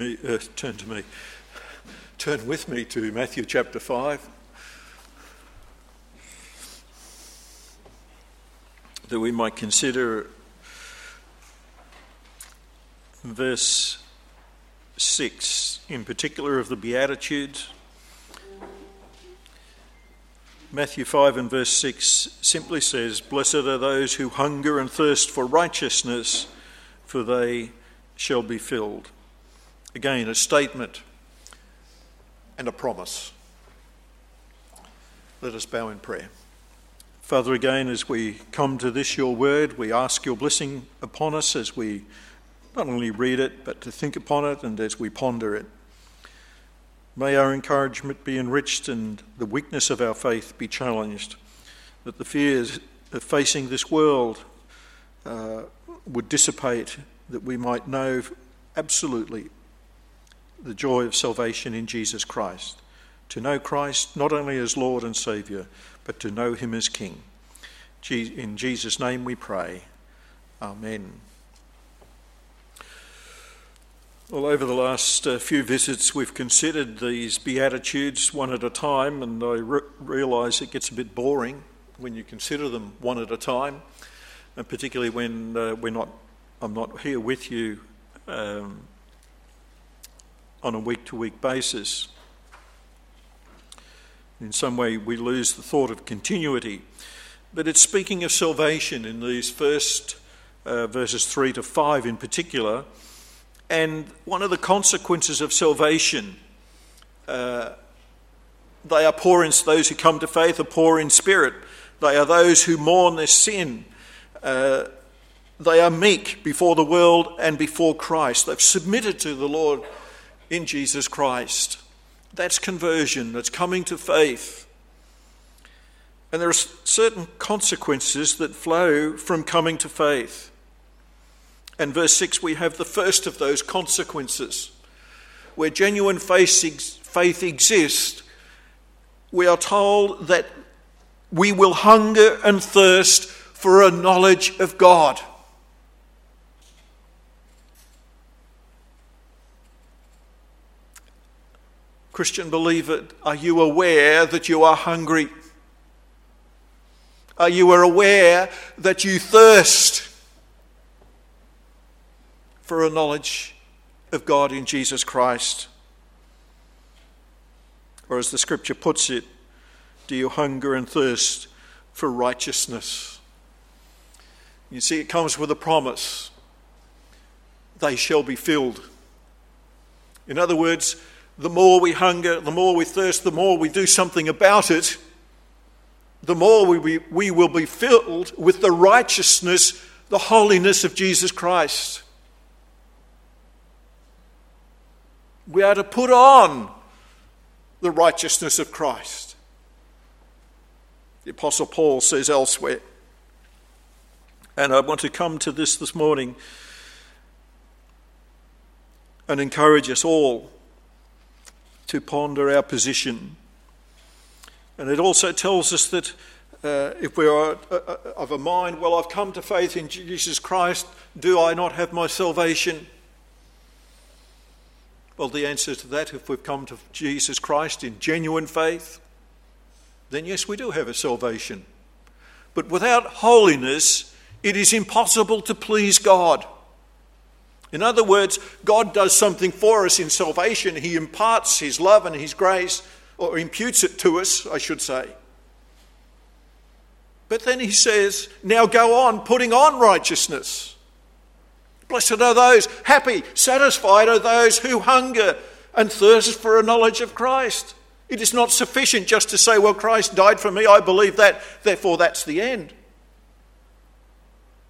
me, uh, turn to me, turn with me to Matthew chapter 5. That we might consider verse 6, in particular of the Beatitudes. Matthew 5 and verse 6 simply says, Blessed are those who hunger and thirst for righteousness, for they shall be filled. Again, a statement and a promise. Let us bow in prayer. Father, again, as we come to this, your word, we ask your blessing upon us as we not only read it, but to think upon it and as we ponder it. May our encouragement be enriched and the weakness of our faith be challenged, that the fears of facing this world uh, would dissipate, that we might know absolutely the joy of salvation in Jesus Christ. To know Christ not only as Lord and Saviour, but to know Him as King. In Jesus' name we pray. Amen. Well, over the last uh, few visits, we've considered these Beatitudes one at a time, and I re- realise it gets a bit boring when you consider them one at a time, and particularly when uh, we're not, I'm not here with you um, on a week to week basis. In some way, we lose the thought of continuity. But it's speaking of salvation in these first uh, verses 3 to 5 in particular. And one of the consequences of salvation, uh, they are poor in those who come to faith are poor in spirit. They are those who mourn their sin. Uh, they are meek before the world and before Christ. They've submitted to the Lord in Jesus Christ. That's conversion, that's coming to faith. And there are certain consequences that flow from coming to faith. And verse 6, we have the first of those consequences. Where genuine faith exists, we are told that we will hunger and thirst for a knowledge of God. Christian believer, are you aware that you are hungry? Are you aware that you thirst for a knowledge of God in Jesus Christ? Or as the scripture puts it, do you hunger and thirst for righteousness? You see, it comes with a promise they shall be filled. In other words, the more we hunger, the more we thirst, the more we do something about it, the more we, we will be filled with the righteousness, the holiness of Jesus Christ. We are to put on the righteousness of Christ. The Apostle Paul says elsewhere, and I want to come to this this morning and encourage us all to ponder our position. And it also tells us that uh, if we are uh, uh, of a mind, well, I've come to faith in Jesus Christ, do I not have my salvation? Well, the answer to that, if we've come to Jesus Christ in genuine faith, then yes, we do have a salvation. But without holiness, it is impossible to please God. In other words, God does something for us in salvation. He imparts His love and His grace, or imputes it to us, I should say. But then He says, now go on putting on righteousness. Blessed are those, happy, satisfied are those who hunger and thirst for a knowledge of Christ. It is not sufficient just to say, well, Christ died for me, I believe that, therefore that's the end.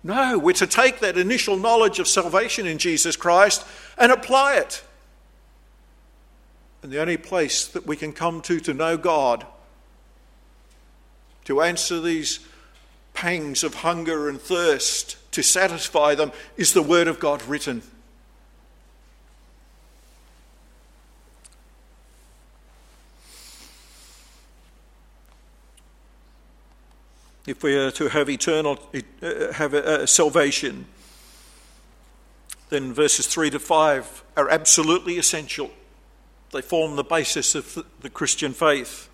No, we're to take that initial knowledge of salvation in Jesus Christ and apply it. And the only place that we can come to to know God, to answer these pangs of hunger and thirst, to satisfy them, is the Word of God written. If we are to have eternal uh, have a, a salvation, then verses 3 to 5 are absolutely essential. They form the basis of the Christian faith.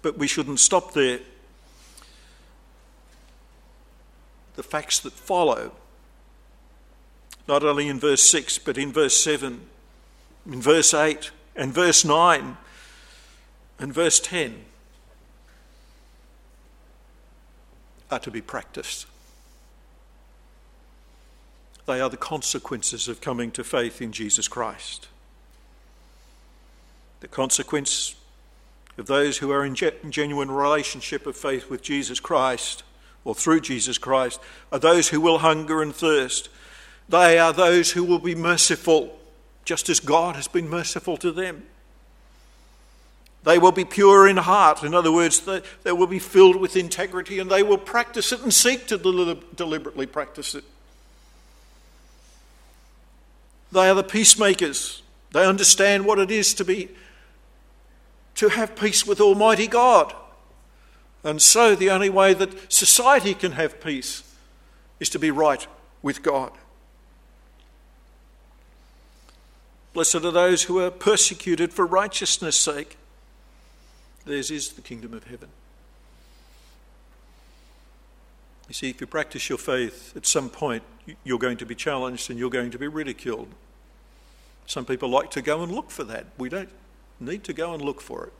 But we shouldn't stop there. The facts that follow, not only in verse 6, but in verse 7, in verse 8, and verse 9, and verse 10, are to be practiced. They are the consequences of coming to faith in Jesus Christ. The consequence of those who are in genuine relationship of faith with Jesus Christ or through Jesus Christ are those who will hunger and thirst. They are those who will be merciful, just as God has been merciful to them. They will be pure in heart. In other words, they, they will be filled with integrity and they will practice it and seek to deliberately practice it. They are the peacemakers. They understand what it is to be to have peace with Almighty God. And so the only way that society can have peace is to be right with God. Blessed are those who are persecuted for righteousness' sake. Theirs is the kingdom of heaven. You see, if you practice your faith, at some point you're going to be challenged and you're going to be ridiculed. Some people like to go and look for that. We don't need to go and look for it.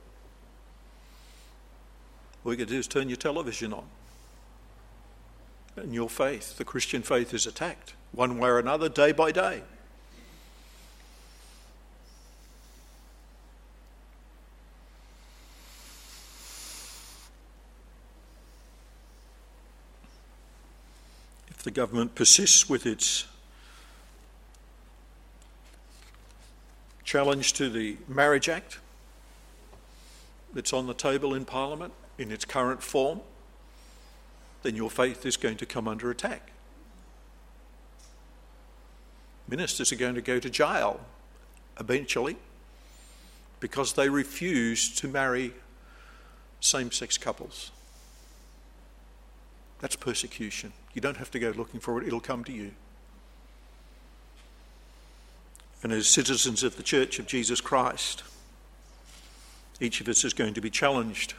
All you can do is turn your television on. And your faith, the Christian faith, is attacked one way or another, day by day. The government persists with its challenge to the Marriage Act that's on the table in Parliament in its current form, then your faith is going to come under attack. Ministers are going to go to jail eventually because they refuse to marry same sex couples. That's persecution. You don't have to go looking for it, it'll come to you and as citizens of the Church of Jesus Christ, each of us is going to be challenged.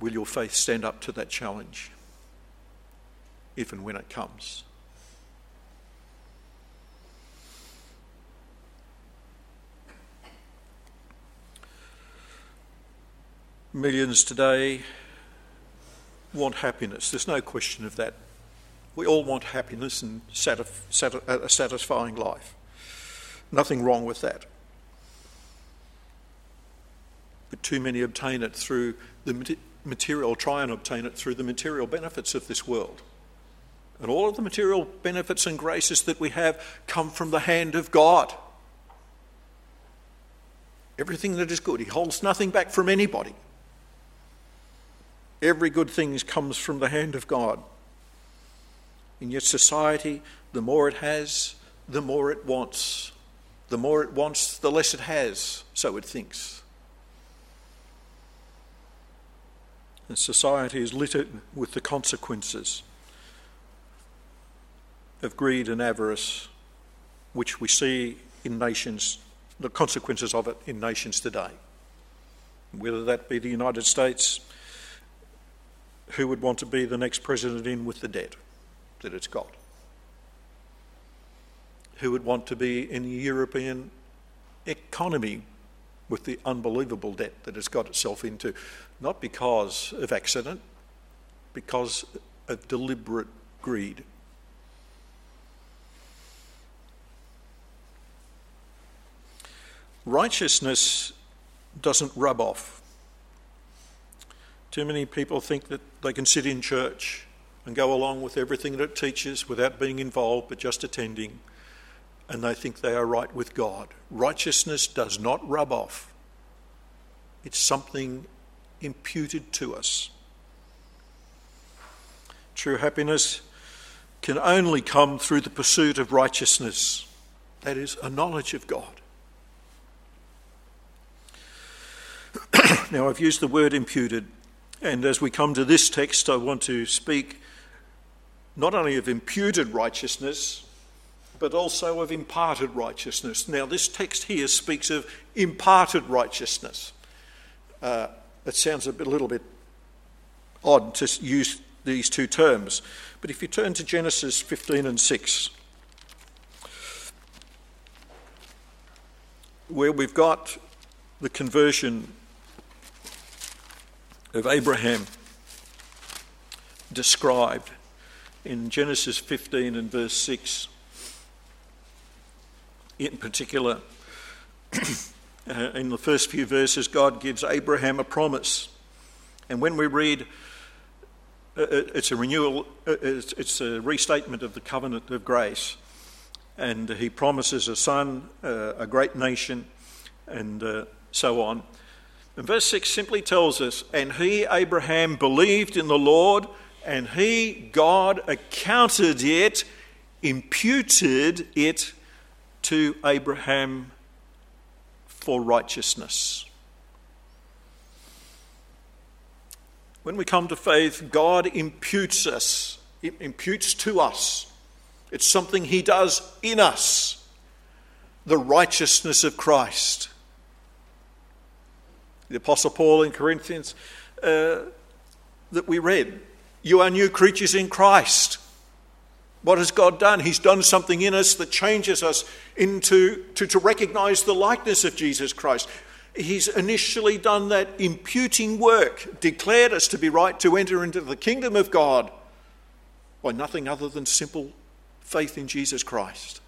Will your faith stand up to that challenge if and when it comes? Millions today want happiness. There's no question of that. We all want happiness and a satisfying life. Nothing wrong with that. But too many obtain it through the material, try and obtain it through the material benefits of this world. And all of the material benefits and graces that we have come from the hand of God. Everything that is good, He holds nothing back from anybody. Every good thing comes from the hand of God. And yet, society, the more it has, the more it wants. The more it wants, the less it has, so it thinks. And society is littered with the consequences of greed and avarice, which we see in nations, the consequences of it in nations today. Whether that be the United States, who would want to be the next president in with the debt? that it's got. Who would want to be in the European economy with the unbelievable debt that it's got itself into? Not because of accident, because of deliberate greed. Righteousness doesn't rub off. Too many people think that they can sit in church and go along with everything that it teaches without being involved but just attending, and they think they are right with God. Righteousness does not rub off, it's something imputed to us. True happiness can only come through the pursuit of righteousness, that is, a knowledge of God. now, I've used the word imputed, and as we come to this text, I want to speak not only of imputed righteousness, but also of imparted righteousness. Now, this text here speaks of imparted righteousness. Uh, it sounds a, bit, a little bit odd to use these two terms, but if you turn to Genesis 15 and 6, where we've got the conversion of Abraham described in Genesis 15 and verse 6. In particular, uh, in the first few verses, God gives Abraham a promise. And when we read, uh, uh, it's a renewal, it's a restatement of the covenant of grace. And he promises a son, a great nation, and so on. And verse 6 simply tells us, And he, Abraham, believed in the Lord, and he, God, accounted it, imputed it to Abraham for righteousness. When we come to faith, God imputes us, imputes to us. It's something He does in us, the righteousness of Christ the Apostle Paul in Corinthians uh, that we read. You are new creatures in Christ. What has God done? He's done something in us that changes us into to, to recognize the likeness of Jesus Christ. He's initially done that imputing work, declared us to be right to enter into the kingdom of God by nothing other than simple faith in Jesus Christ.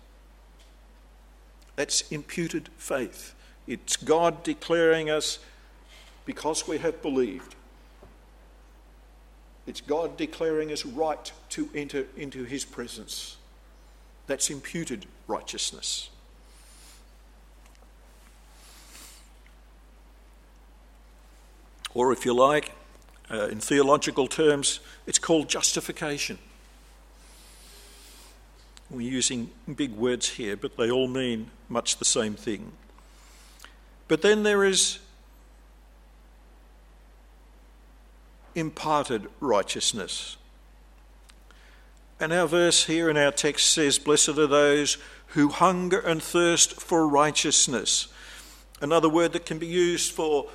That's imputed faith. It's God declaring us because we have believed. It's God declaring us right to enter into his presence. That's imputed righteousness. Or, if you like, uh, in theological terms, it's called justification. We're using big words here, but they all mean much the same thing. But then there is imparted righteousness. And our verse here in our text says, Blessed are those who hunger and thirst for righteousness. Another word that can be used for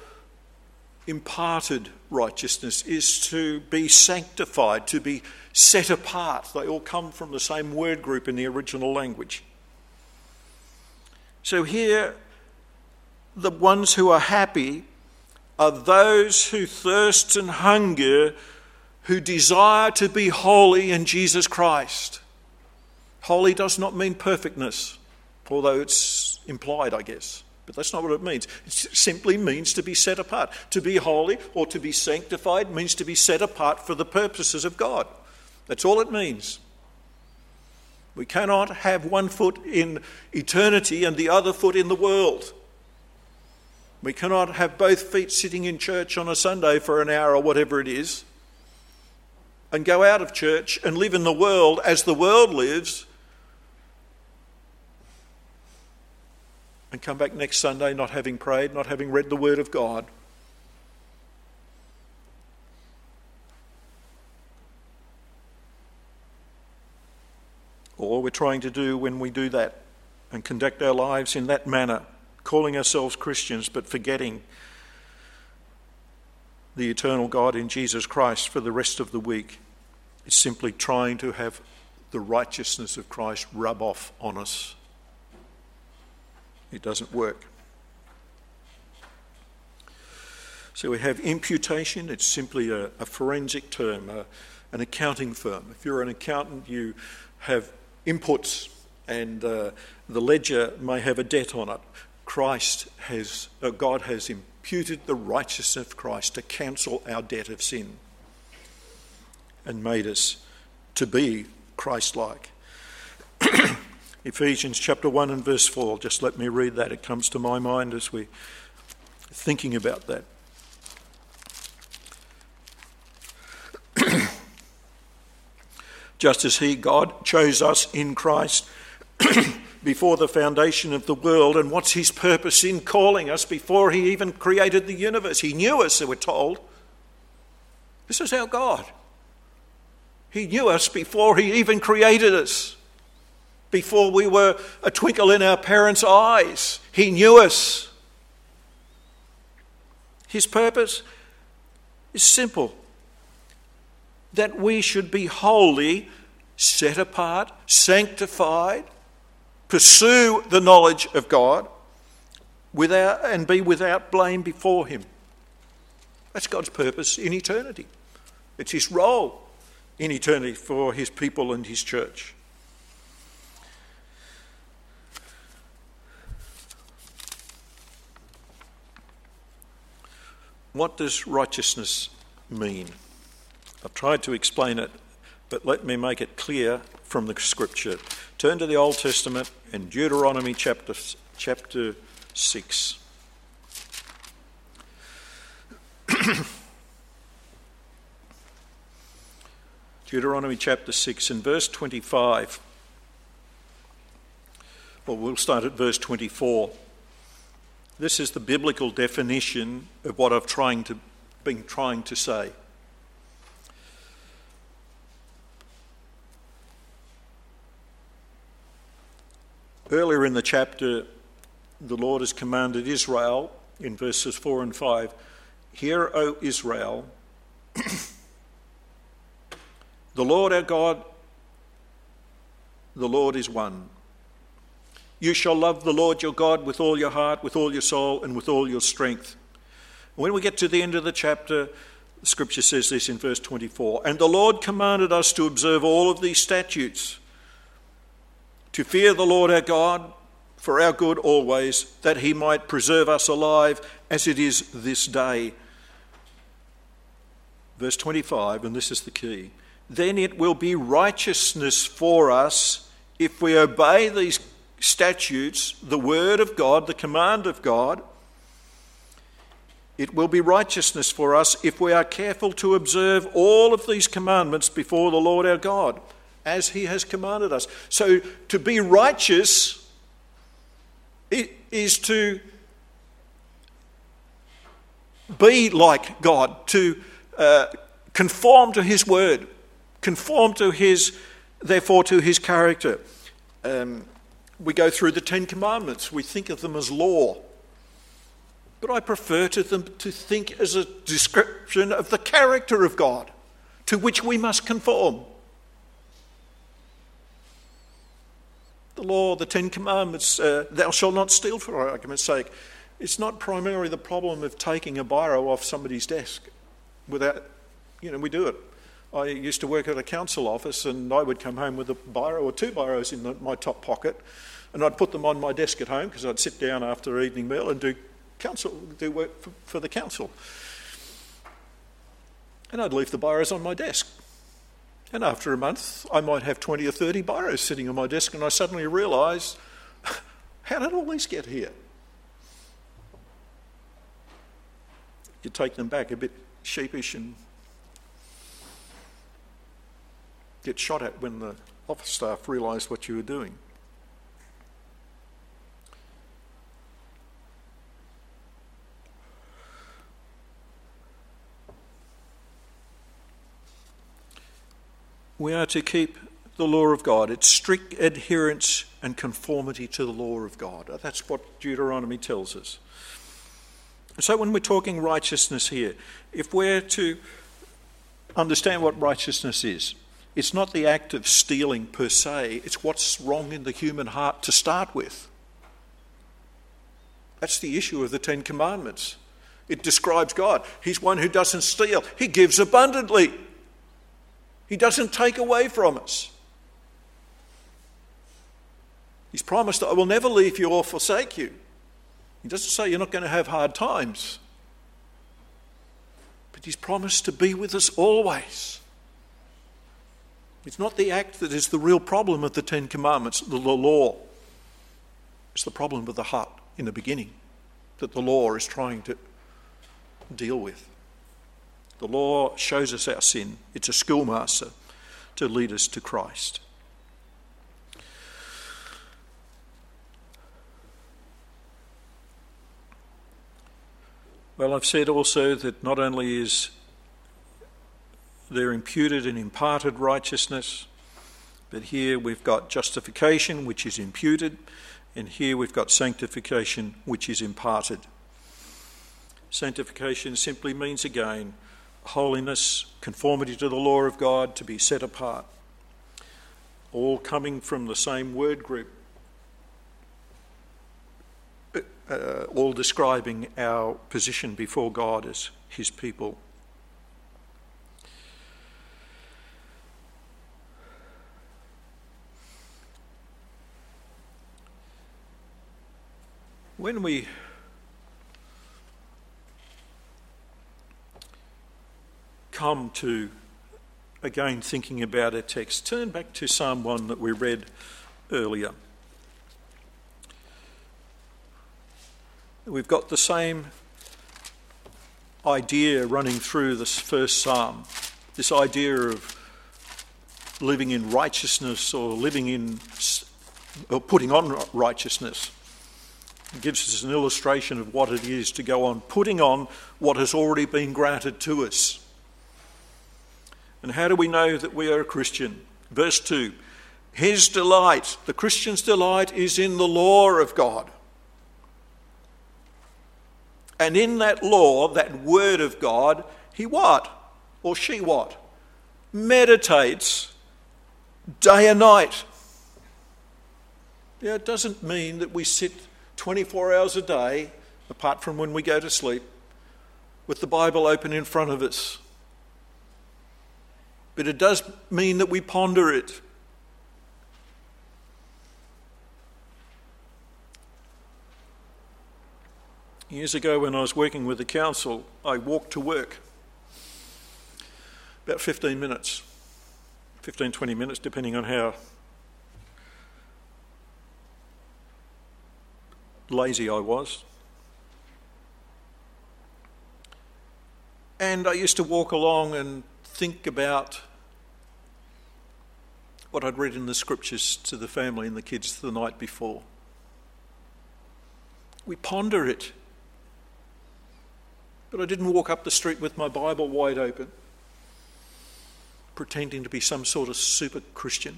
imparted righteousness is to be sanctified, to be set apart. They all come from the same word group in the original language. So here, the ones who are happy are those who thirst and hunger, who desire to be holy in Jesus Christ. Holy does not mean perfectness, although it's implied, I guess. But that's not what it means. It simply means to be set apart. To be holy or to be sanctified means to be set apart for the purposes of God. That's all it means. We cannot have one foot in eternity and the other foot in the world. We cannot have both feet sitting in church on a Sunday for an hour or whatever it is and go out of church and live in the world as the world lives and come back next Sunday not having prayed, not having read the Word of God. Or we're trying to do when we do that and conduct our lives in that manner calling ourselves Christians but forgetting the eternal God in Jesus Christ for the rest of the week. It's simply trying to have the righteousness of Christ rub off on us. It doesn't work. So we have imputation, it's simply a, a forensic term, a, an accounting firm. If you're an accountant, you have inputs and uh, the ledger may have a debt on it. Christ has, uh, God has imputed the righteousness of Christ to cancel our debt of sin and made us to be Christ like. Ephesians chapter 1 and verse 4, just let me read that. It comes to my mind as we're thinking about that. just as He, God, chose us in Christ before the foundation of the world. And what's his purpose in calling us before he even created the universe? He knew us, we're told. This is our God. He knew us before He even created us, before we were a twinkle in our parents' eyes. He knew us. His purpose is simple that we should be holy, set apart, sanctified, pursue the knowledge of God without, and be without blame before Him. That's God's purpose in eternity. It's His role in eternity for His people and His church. What does righteousness mean? I've tried to explain it, but let me make it clear from the scripture. Turn to the Old Testament in Deuteronomy chapter, chapter 6. Deuteronomy chapter 6 and verse 25. Well, we'll start at verse 24. This is the biblical definition of what I've trying to, been trying to say. Earlier in the chapter, the Lord has commanded Israel in verses 4 and 5 Hear, O Israel, the Lord our God, the Lord is one. You shall love the Lord your God with all your heart, with all your soul, and with all your strength. When we get to the end of the chapter, scripture says this in verse 24 And the Lord commanded us to observe all of these statutes, to fear the Lord our God for our good always, that he might preserve us alive as it is this day. Verse 25, and this is the key then it will be righteousness for us if we obey these statutes, the word of God, the command of God. It will be righteousness for us if we are careful to observe all of these commandments before the Lord our God, as He has commanded us. So, to be righteous is to be like God, to uh, conform to His word, conform to His, therefore, to His character. Um, we go through the Ten Commandments, we think of them as law. But I prefer to them to think as a description of the character of God to which we must conform. The law, the Ten Commandments, uh, thou shalt not steal for argument's sake, it's not primarily the problem of taking a biro off somebody's desk without, you know, we do it. I used to work at a council office and I would come home with a biro or two biros in the, my top pocket and I'd put them on my desk at home because I'd sit down after evening meal and do council, do work for, for the council. And I'd leave the biros on my desk. And after a month, I might have 20 or 30 biros sitting on my desk, and I suddenly realise how did all these get here? You take them back a bit sheepish and get shot at when the office staff realised what you were doing. We are to keep the law of God. It's strict adherence and conformity to the law of God. Uh, that's what Deuteronomy tells us. So, when we're talking righteousness here, if we're to understand what righteousness is, it's not the act of stealing per se, it's what's wrong in the human heart to start with. That's the issue of the Ten Commandments. It describes God. He's one who doesn't steal, He gives abundantly. He doesn't take away from us. He's promised that I will never leave you or forsake you. He doesn't say you're not going to have hard times. But He's promised to be with us always. It's not the act that is the real problem of the Ten Commandments, the law. It's the problem with the heart in the beginning that the law is trying to deal with. The law shows us our sin, it's a schoolmaster to lead us to Christ. Well, I've said also that not only is there imputed and imparted righteousness. But here we've got justification, which is imputed, and here we've got sanctification, which is imparted. Sanctification simply means again holiness, conformity to the law of God, to be set apart. All coming from the same word group, uh, all describing our position before God as His people. When we come to again thinking about our text, turn back to Psalm 1 that we read earlier. We've got the same idea running through this first psalm this idea of living in righteousness or living in or putting on righteousness. It gives us an illustration of what it is to go on putting on what has already been granted to us. And how do we know that we are a Christian? Verse 2 His delight, the Christian's delight, is in the law of God. And in that law, that word of God, he what? Or she what? Meditates day and night. Yeah, it doesn't mean that we sit 24 hours a day, apart from when we go to sleep, with the Bible open in front of us. But it does mean that we ponder it. Years ago, when I was working with the council, I walked to work about 15 minutes, 15, 20 minutes, depending on how lazy I was. And I used to walk along and think about what I'd read in the scriptures to the family and the kids the night before. We ponder it. But I didn't walk up the street with my Bible wide open, pretending to be some sort of super Christian.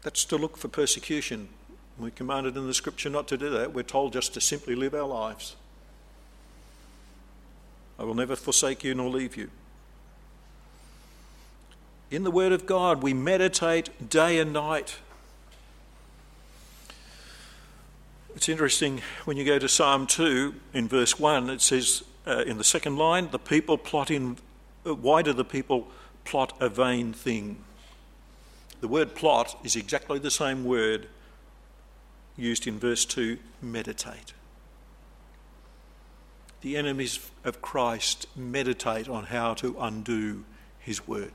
That's to look for persecution. We're commanded in the scripture not to do that. We're told just to simply live our lives. I will never forsake you nor leave you. In the Word of God, we meditate day and night. It's interesting when you go to Psalm 2 in verse 1, it says uh, in the second line, the people plot in, uh, why do the people plot a vain thing? The word plot is exactly the same word used in verse 2 meditate the enemies of Christ meditate on how to undo his word.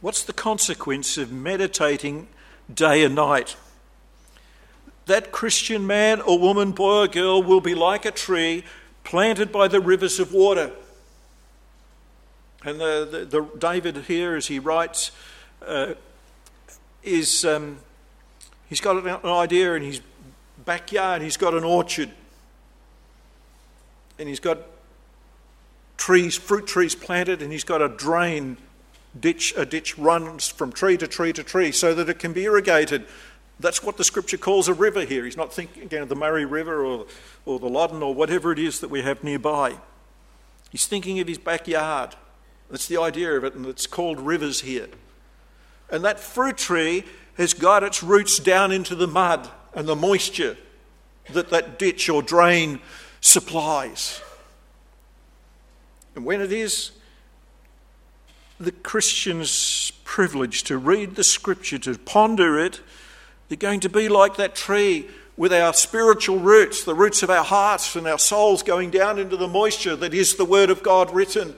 What's the consequence of meditating day and night? That Christian man or woman, boy or girl, will be like a tree planted by the rivers of water. And the, the, the David here, as he writes, uh, is um, he's got an idea and he's backyard, he's got an orchard. And he's got trees, fruit trees planted, and he's got a drain ditch, a ditch runs from tree to tree to tree so that it can be irrigated. That's what the scripture calls a river here. He's not thinking again of the Murray River or, or the Loddon or whatever it is that we have nearby. He's thinking of his backyard. That's the idea of it, and it's called rivers here. And that fruit tree has got its roots down into the mud and the moisture that that ditch or drain supplies. And when it is the Christian's privilege to read the scripture, to ponder it, they're going to be like that tree with our spiritual roots, the roots of our hearts and our souls going down into the moisture that is the Word of God written. And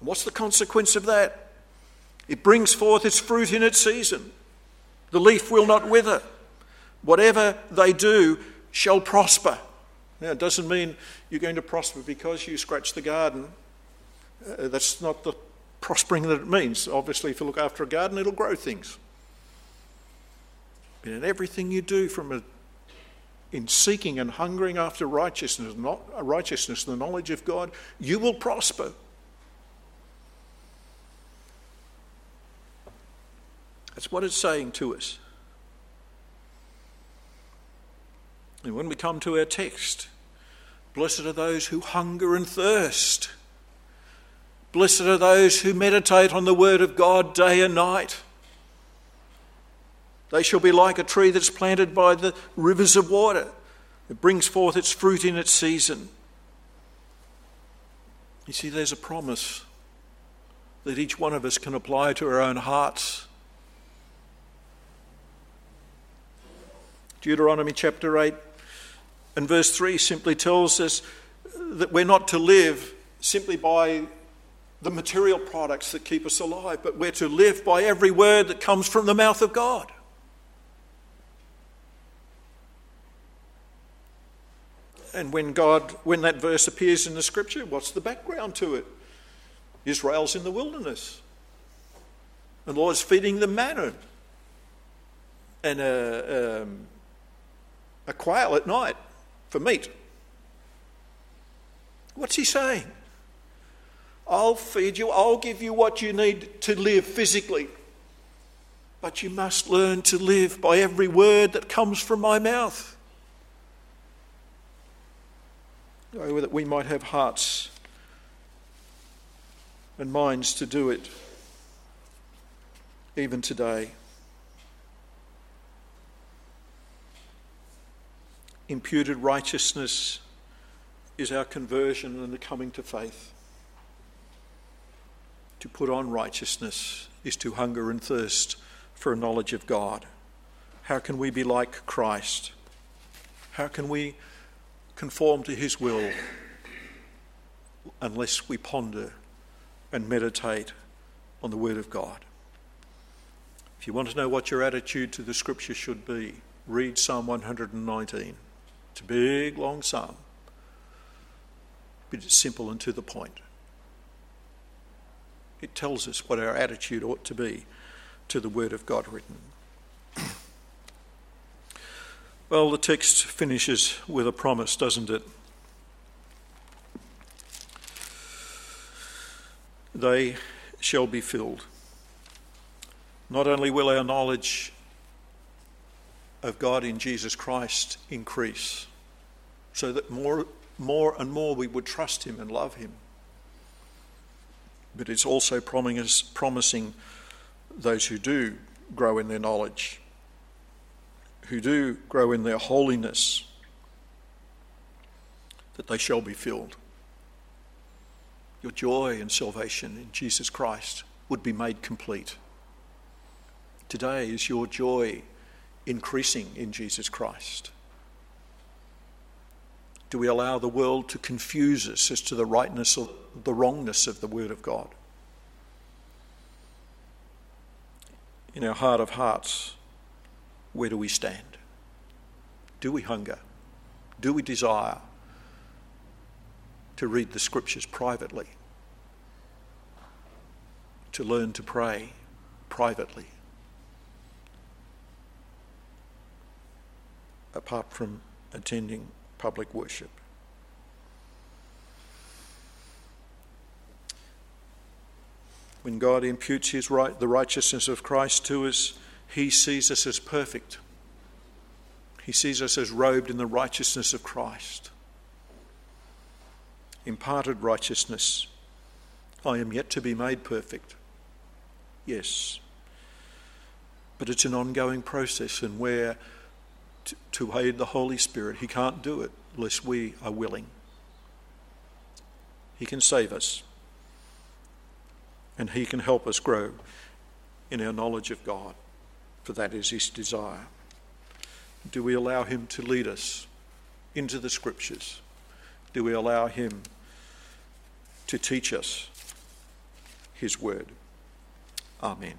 what's the consequence of that? It brings forth its fruit in its season. The leaf will not wither. Whatever they do shall prosper. Now, it doesn't mean you're going to prosper because you scratch the garden. Uh, that's not the prospering that it means. Obviously, if you look after a garden, it'll grow things. But in everything you do from a in seeking and hungering after righteousness, not righteousness, the knowledge of God, you will prosper. That's what it's saying to us. And when we come to our text, blessed are those who hunger and thirst. Blessed are those who meditate on the word of God day and night. They shall be like a tree that's planted by the rivers of water. It brings forth its fruit in its season. You see, there's a promise that each one of us can apply to our own hearts. Deuteronomy chapter 8 and verse 3 simply tells us that we're not to live simply by the material products that keep us alive, but we're to live by every word that comes from the mouth of God. And when God, when that verse appears in the scripture, what's the background to it? Israel's in the wilderness. And the Lord's feeding them manna and a, um, a quail at night for meat. What's he saying? I'll feed you, I'll give you what you need to live physically. But you must learn to live by every word that comes from my mouth. That we might have hearts and minds to do it even today. Imputed righteousness is our conversion and the coming to faith. To put on righteousness is to hunger and thirst for a knowledge of God. How can we be like Christ? How can we conform to his will unless we ponder and meditate on the Word of God. If you want to know what your attitude to the Scripture should be, read Psalm 119. It's a big, long psalm, but it's simple and to the point. It tells us what our attitude ought to be to the Word of God written. Well, the text finishes with a promise, doesn't it? They shall be filled. Not only will our knowledge of God in Jesus Christ increase, so that more, more and more we would trust Him and love Him, but it's also promising those who do grow in their knowledge who do grow in their holiness, that they shall be filled. Your joy and salvation in Jesus Christ would be made complete. Today is your joy increasing in Jesus Christ? Do we allow the world to confuse us as to the rightness or the wrongness of the Word of God? In our heart of hearts, where do we stand? Do we hunger? Do we desire to read the scriptures privately? To learn to pray privately? Apart from attending public worship. When God imputes his right, the righteousness of Christ to us, he sees us as perfect. He sees us as robed in the righteousness of Christ. Imparted righteousness. I am yet to be made perfect. Yes. But it's an ongoing process, and where to, aid the Holy Spirit, He can't do it unless we are willing. He can save us, and He can help us grow in our knowledge of God for that is his desire. Do we allow him to lead us into the scriptures? Do we allow him to teach us his word? Amen.